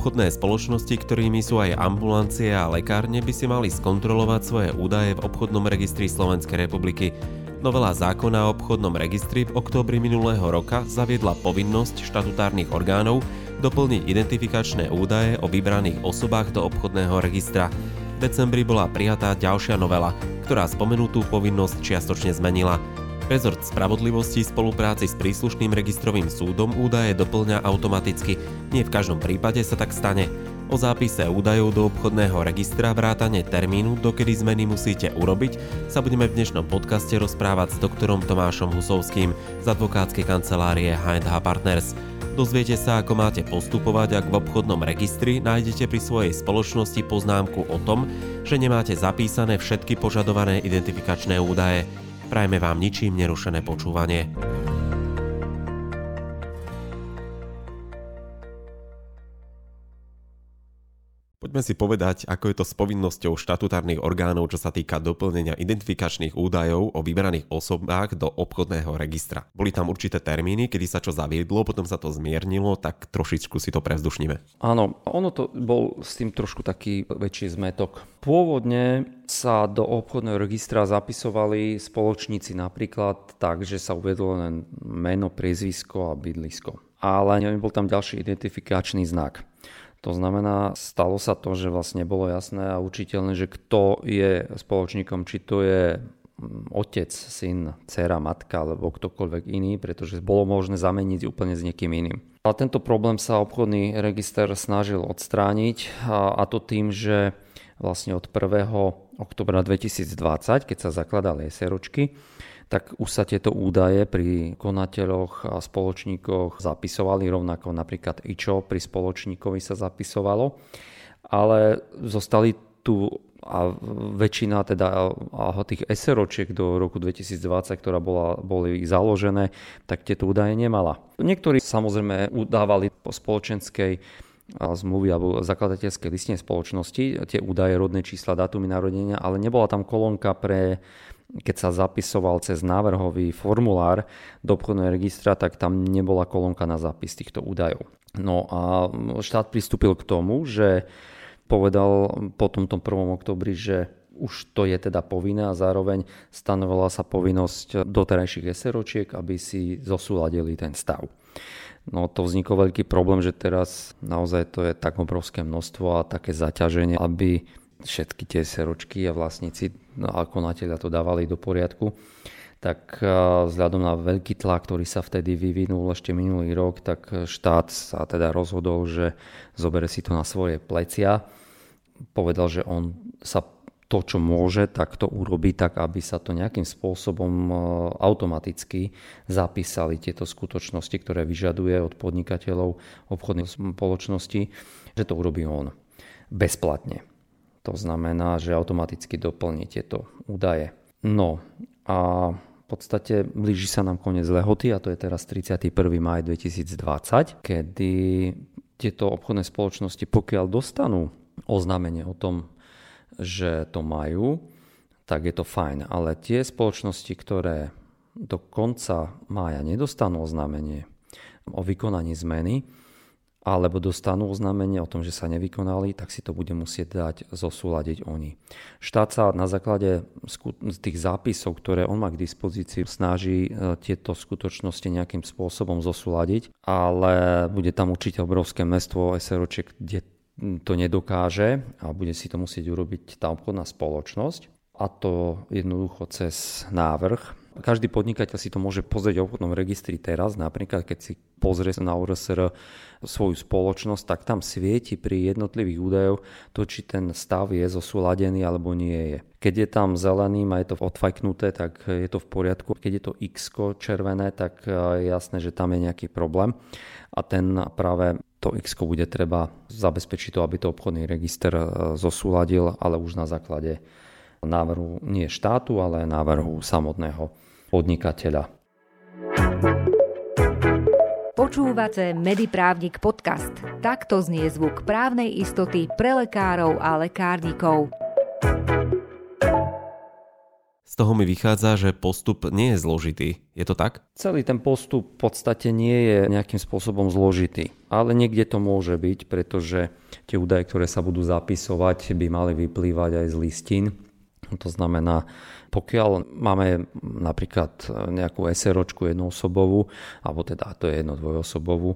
Obchodné spoločnosti, ktorými sú aj ambulancie a lekárne, by si mali skontrolovať svoje údaje v obchodnom registri Slovenskej republiky. Novela zákona o obchodnom registri v októbri minulého roka zaviedla povinnosť štatutárnych orgánov doplniť identifikačné údaje o vybraných osobách do obchodného registra. V decembri bola prijatá ďalšia novela, ktorá spomenutú povinnosť čiastočne zmenila. Rezort spravodlivosti v spolupráci s príslušným registrovým súdom údaje doplňa automaticky. Nie v každom prípade sa tak stane. O zápise údajov do obchodného registra vrátane termínu, dokedy zmeny musíte urobiť, sa budeme v dnešnom podcaste rozprávať s doktorom Tomášom Husovským z advokátskej kancelárie H&H Partners. Dozviete sa, ako máte postupovať, ak v obchodnom registri nájdete pri svojej spoločnosti poznámku o tom, že nemáte zapísané všetky požadované identifikačné údaje. Prajme vám ničím nerušené počúvanie. Poďme si povedať, ako je to s povinnosťou štatutárnych orgánov, čo sa týka doplnenia identifikačných údajov o vybraných osobách do obchodného registra. Boli tam určité termíny, kedy sa čo zaviedlo, potom sa to zmiernilo, tak trošičku si to prevzdušníme. Áno, ono to bol s tým trošku taký väčší zmetok. Pôvodne sa do obchodného registra zapisovali spoločníci napríklad tak, že sa uvedlo len meno, priezvisko a bydlisko. Ale nebol tam ďalší identifikačný znak. To znamená, stalo sa to, že vlastne bolo jasné a učiteľné, že kto je spoločníkom, či to je mm, otec, syn, dcera, matka alebo ktokoľvek iný, pretože bolo možné zameniť úplne s niekým iným. A tento problém sa obchodný register snažil odstrániť a, a to tým, že vlastne od 1. oktobra 2020, keď sa zakladali SROčky, tak už sa tieto údaje pri konateľoch a spoločníkoch zapisovali, rovnako napríklad IČO pri spoločníkovi sa zapisovalo, ale zostali tu a väčšina teda tých SROčiek do roku 2020, ktorá bola, boli založené, tak tieto údaje nemala. Niektorí samozrejme udávali po spoločenskej zmluvy alebo zakladateľskej listine spoločnosti, tie údaje, rodné čísla, dátumy narodenia, ale nebola tam kolónka pre keď sa zapisoval cez návrhový formulár do obchodného registra, tak tam nebola kolónka na zápis týchto údajov. No a štát pristúpil k tomu, že povedal po tomto 1. oktobri, že už to je teda povinné a zároveň stanovala sa povinnosť doterajších SROčiek, aby si zosúladili ten stav. No to vznikol veľký problém, že teraz naozaj to je tak obrovské množstvo a také zaťaženie, aby všetky tie seročky a vlastníci no, a konateľa to dávali do poriadku, tak vzhľadom na veľký tlak, ktorý sa vtedy vyvinul ešte minulý rok, tak štát sa teda rozhodol, že zobere si to na svoje plecia. Povedal, že on sa to, čo môže, tak to urobí tak, aby sa to nejakým spôsobom automaticky zapísali tieto skutočnosti, ktoré vyžaduje od podnikateľov obchodných spoločností, že to urobí on bezplatne. To znamená, že automaticky doplní tieto údaje. No a v podstate blíži sa nám koniec lehoty a to je teraz 31. maj 2020, kedy tieto obchodné spoločnosti, pokiaľ dostanú oznámenie o tom, že to majú, tak je to fajn. Ale tie spoločnosti, ktoré do konca mája nedostanú oznámenie o vykonaní zmeny, alebo dostanú oznámenie o tom, že sa nevykonali, tak si to bude musieť dať zosúľadiť oni. Štát sa na základe tých zápisov, ktoré on má k dispozícii, snaží e, tieto skutočnosti nejakým spôsobom zosúľadiť, ale bude tam určite obrovské mestvo SROčiek, kde to nedokáže a bude si to musieť urobiť tá obchodná spoločnosť a to jednoducho cez návrh každý podnikateľ si to môže pozrieť v obchodnom registri teraz, napríklad keď si pozrie na URSR svoju spoločnosť, tak tam svieti pri jednotlivých údajoch to, či ten stav je zosúladený alebo nie je. Keď je tam zelený a je to odfajknuté, tak je to v poriadku. Keď je to X červené, tak je jasné, že tam je nejaký problém a ten práve to X bude treba zabezpečiť to, aby to obchodný register e, zosúladil, ale už na základe návrhu nie štátu, ale návrhu samotného podnikateľa. Počúvate Mediprávnik podcast. Takto znie zvuk právnej istoty pre lekárov a lekárnikov. Z toho mi vychádza, že postup nie je zložitý. Je to tak? Celý ten postup v podstate nie je nejakým spôsobom zložitý. Ale niekde to môže byť, pretože tie údaje, ktoré sa budú zapisovať, by mali vyplývať aj z listín. To znamená, pokiaľ máme napríklad nejakú SROčku jednoosobovú, alebo teda to je jedno dvojosobovú,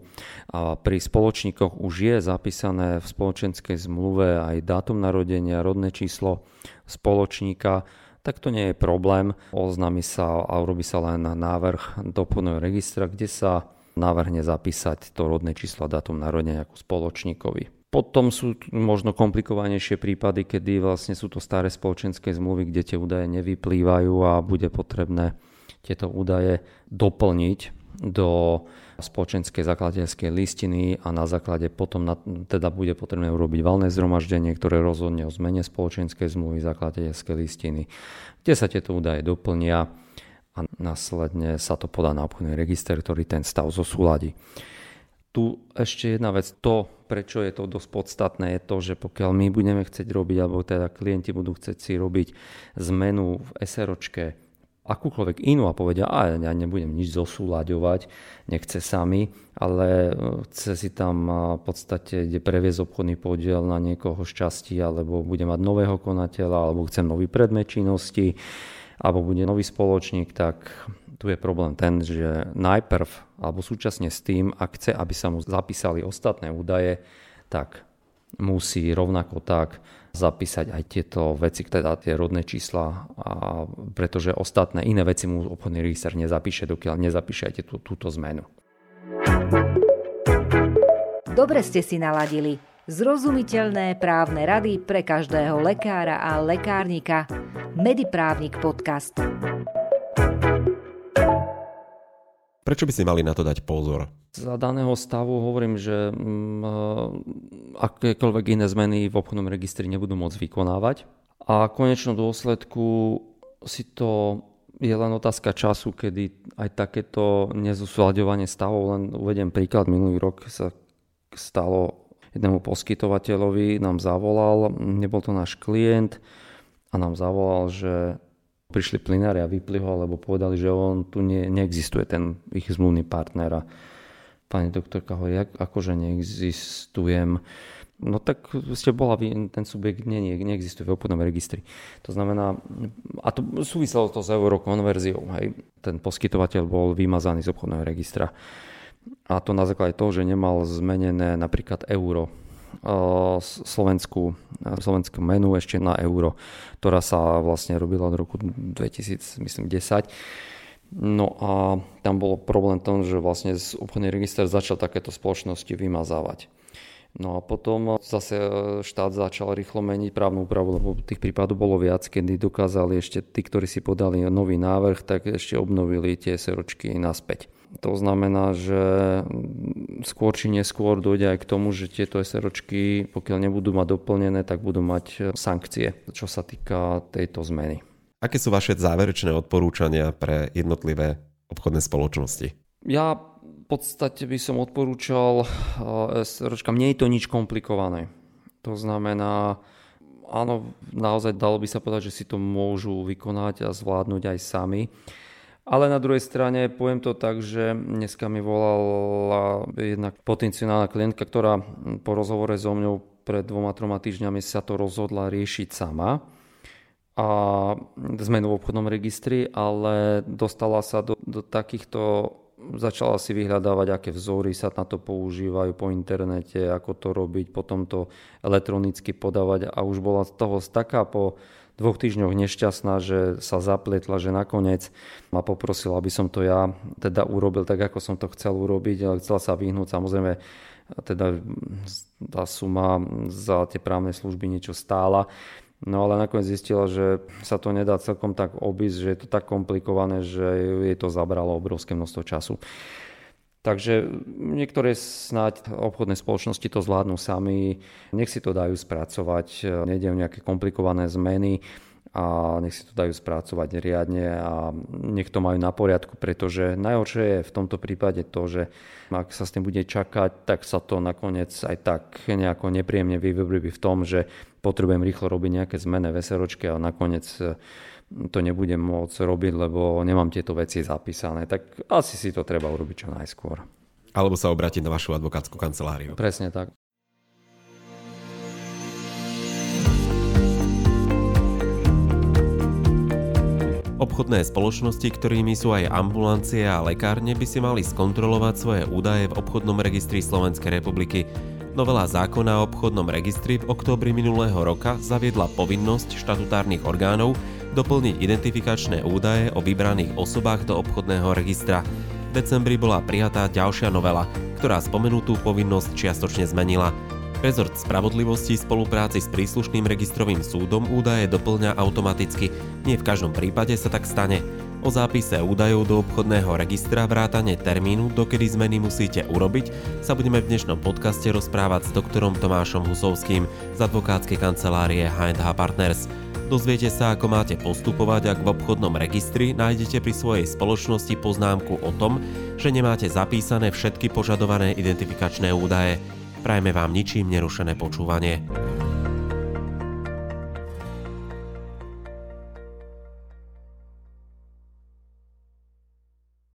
a pri spoločníkoch už je zapísané v spoločenskej zmluve aj dátum narodenia, rodné číslo spoločníka, tak to nie je problém. Oznámi sa a urobí sa len návrh do plného registra, kde sa navrhne zapísať to rodné číslo a dátum narodenia ako spoločníkovi. Potom sú možno komplikovanejšie prípady, kedy vlastne sú to staré spoločenské zmluvy, kde tie údaje nevyplývajú a bude potrebné tieto údaje doplniť do spoločenskej zakladateľskej listiny a na základe potom na, teda bude potrebné urobiť valné zhromaždenie, ktoré rozhodne o zmene spoločenskej zmluvy zakladateľskej listiny, kde sa tieto údaje doplnia a následne sa to podá na obchodný register, ktorý ten stav zosúladí. Tu ešte jedna vec, to, prečo je to dosť podstatné, je to, že pokiaľ my budeme chcieť robiť, alebo teda klienti budú chcieť si robiť zmenu v SROčke, akúkoľvek inú a povedia, a ja nebudem nič zosúľaďovať, nechce sami, ale e, chce si tam v podstate ide previesť obchodný podiel na niekoho šťastí, alebo bude mať nového konateľa, alebo chce nový predmet činnosti, alebo bude nový spoločník, tak tu je problém ten, že najprv, alebo súčasne s tým, ak chce, aby sa mu zapísali ostatné údaje, tak musí rovnako tak zapísať aj tieto veci, teda tie rodné čísla, a pretože ostatné iné veci mu obchodný register nezapíše, dokiaľ nezapíše aj tú, túto zmenu. Dobre ste si naladili. Zrozumiteľné právne rady pre každého lekára a lekárnika. Mediprávnik podcast. Prečo by si mali na to dať pozor? Za daného stavu hovorím, že mm, akékoľvek iné zmeny v obchodnom registri nebudú môcť vykonávať. A v konečnom dôsledku si to je len otázka času, kedy aj takéto nezosúľadovanie stavov, len uvediem príklad, minulý rok sa stalo jednému poskytovateľovi, nám zavolal, nebol to náš klient a nám zavolal, že prišli plinári a vypli ho, lebo povedali, že on tu nie, neexistuje ten ich zmluvný partner a pani doktorka hovorí, akože neexistujem. No tak ste bola, ten subjekt nie, nie, neexistuje v obchodnom registri. To znamená, a to súviselo to s eurokonverziou, hej. Ten poskytovateľ bol vymazaný z obchodného registra. A to na základe toho, že nemal zmenené napríklad euro slovenskú, slovenskú menu ešte na euro, ktorá sa vlastne robila od roku 2010. No a tam bolo problém tom, že vlastne z obchodný register začal takéto spoločnosti vymazávať. No a potom zase štát začal rýchlo meniť právnu úpravu, lebo tých prípadov bolo viac, kedy dokázali ešte tí, ktorí si podali nový návrh, tak ešte obnovili tie seročky naspäť. To znamená, že skôr či neskôr dojde aj k tomu, že tieto SROčky, pokiaľ nebudú mať doplnené, tak budú mať sankcie, čo sa týka tejto zmeny. Aké sú vaše záverečné odporúčania pre jednotlivé obchodné spoločnosti? Ja v podstate by som odporúčal eh, SROčkám, nie je to nič komplikované. To znamená, áno, naozaj dalo by sa povedať, že si to môžu vykonať a zvládnuť aj sami. Ale na druhej strane poviem to tak, že dneska mi volala jedna potenciálna klientka, ktorá po rozhovore so mňou pred dvoma, troma týždňami sa to rozhodla riešiť sama. A zmenu v obchodnom registri, ale dostala sa do, do takýchto začala si vyhľadávať, aké vzory sa na to používajú po internete, ako to robiť, potom to elektronicky podávať a už bola z toho taká po dvoch týždňoch nešťastná, že sa zapletla, že nakoniec ma poprosila, aby som to ja teda urobil tak, ako som to chcel urobiť, ale chcela sa vyhnúť samozrejme teda tá suma za tie právne služby niečo stála. No ale nakoniec zistila, že sa to nedá celkom tak obísť, že je to tak komplikované, že jej to zabralo obrovské množstvo času. Takže niektoré snáď obchodné spoločnosti to zvládnu sami, nech si to dajú spracovať, nejde o nejaké komplikované zmeny a nech si to dajú spracovať riadne a nech to majú na poriadku, pretože najhoršie je v tomto prípade to, že ak sa s tým bude čakať, tak sa to nakoniec aj tak nejako nepríjemne vyvrbí v tom, že potrebujem rýchlo robiť nejaké zmeny v SROčke a nakoniec to nebudem môcť robiť, lebo nemám tieto veci zapísané. Tak asi si to treba urobiť čo najskôr. Alebo sa obrátiť na vašu advokátsku kanceláriu. Presne tak. Obchodné spoločnosti, ktorými sú aj ambulancie a lekárne, by si mali skontrolovať svoje údaje v obchodnom registri Slovenskej republiky. Novela zákona o obchodnom registri v októbri minulého roka zaviedla povinnosť štatutárnych orgánov doplniť identifikačné údaje o vybraných osobách do obchodného registra. V decembri bola prijatá ďalšia novela, ktorá spomenutú povinnosť čiastočne zmenila. Rezort spravodlivosti v spolupráci s príslušným registrovým súdom údaje doplňa automaticky. Nie v každom prípade sa tak stane. O zápise údajov do obchodného registra vrátane termínu, dokedy zmeny musíte urobiť, sa budeme v dnešnom podcaste rozprávať s doktorom Tomášom Husovským z advokátskej kancelárie H&H Partners. Dozviete sa, ako máte postupovať, ak v obchodnom registri nájdete pri svojej spoločnosti poznámku o tom, že nemáte zapísané všetky požadované identifikačné údaje. Prajme vám ničím nerušené počúvanie.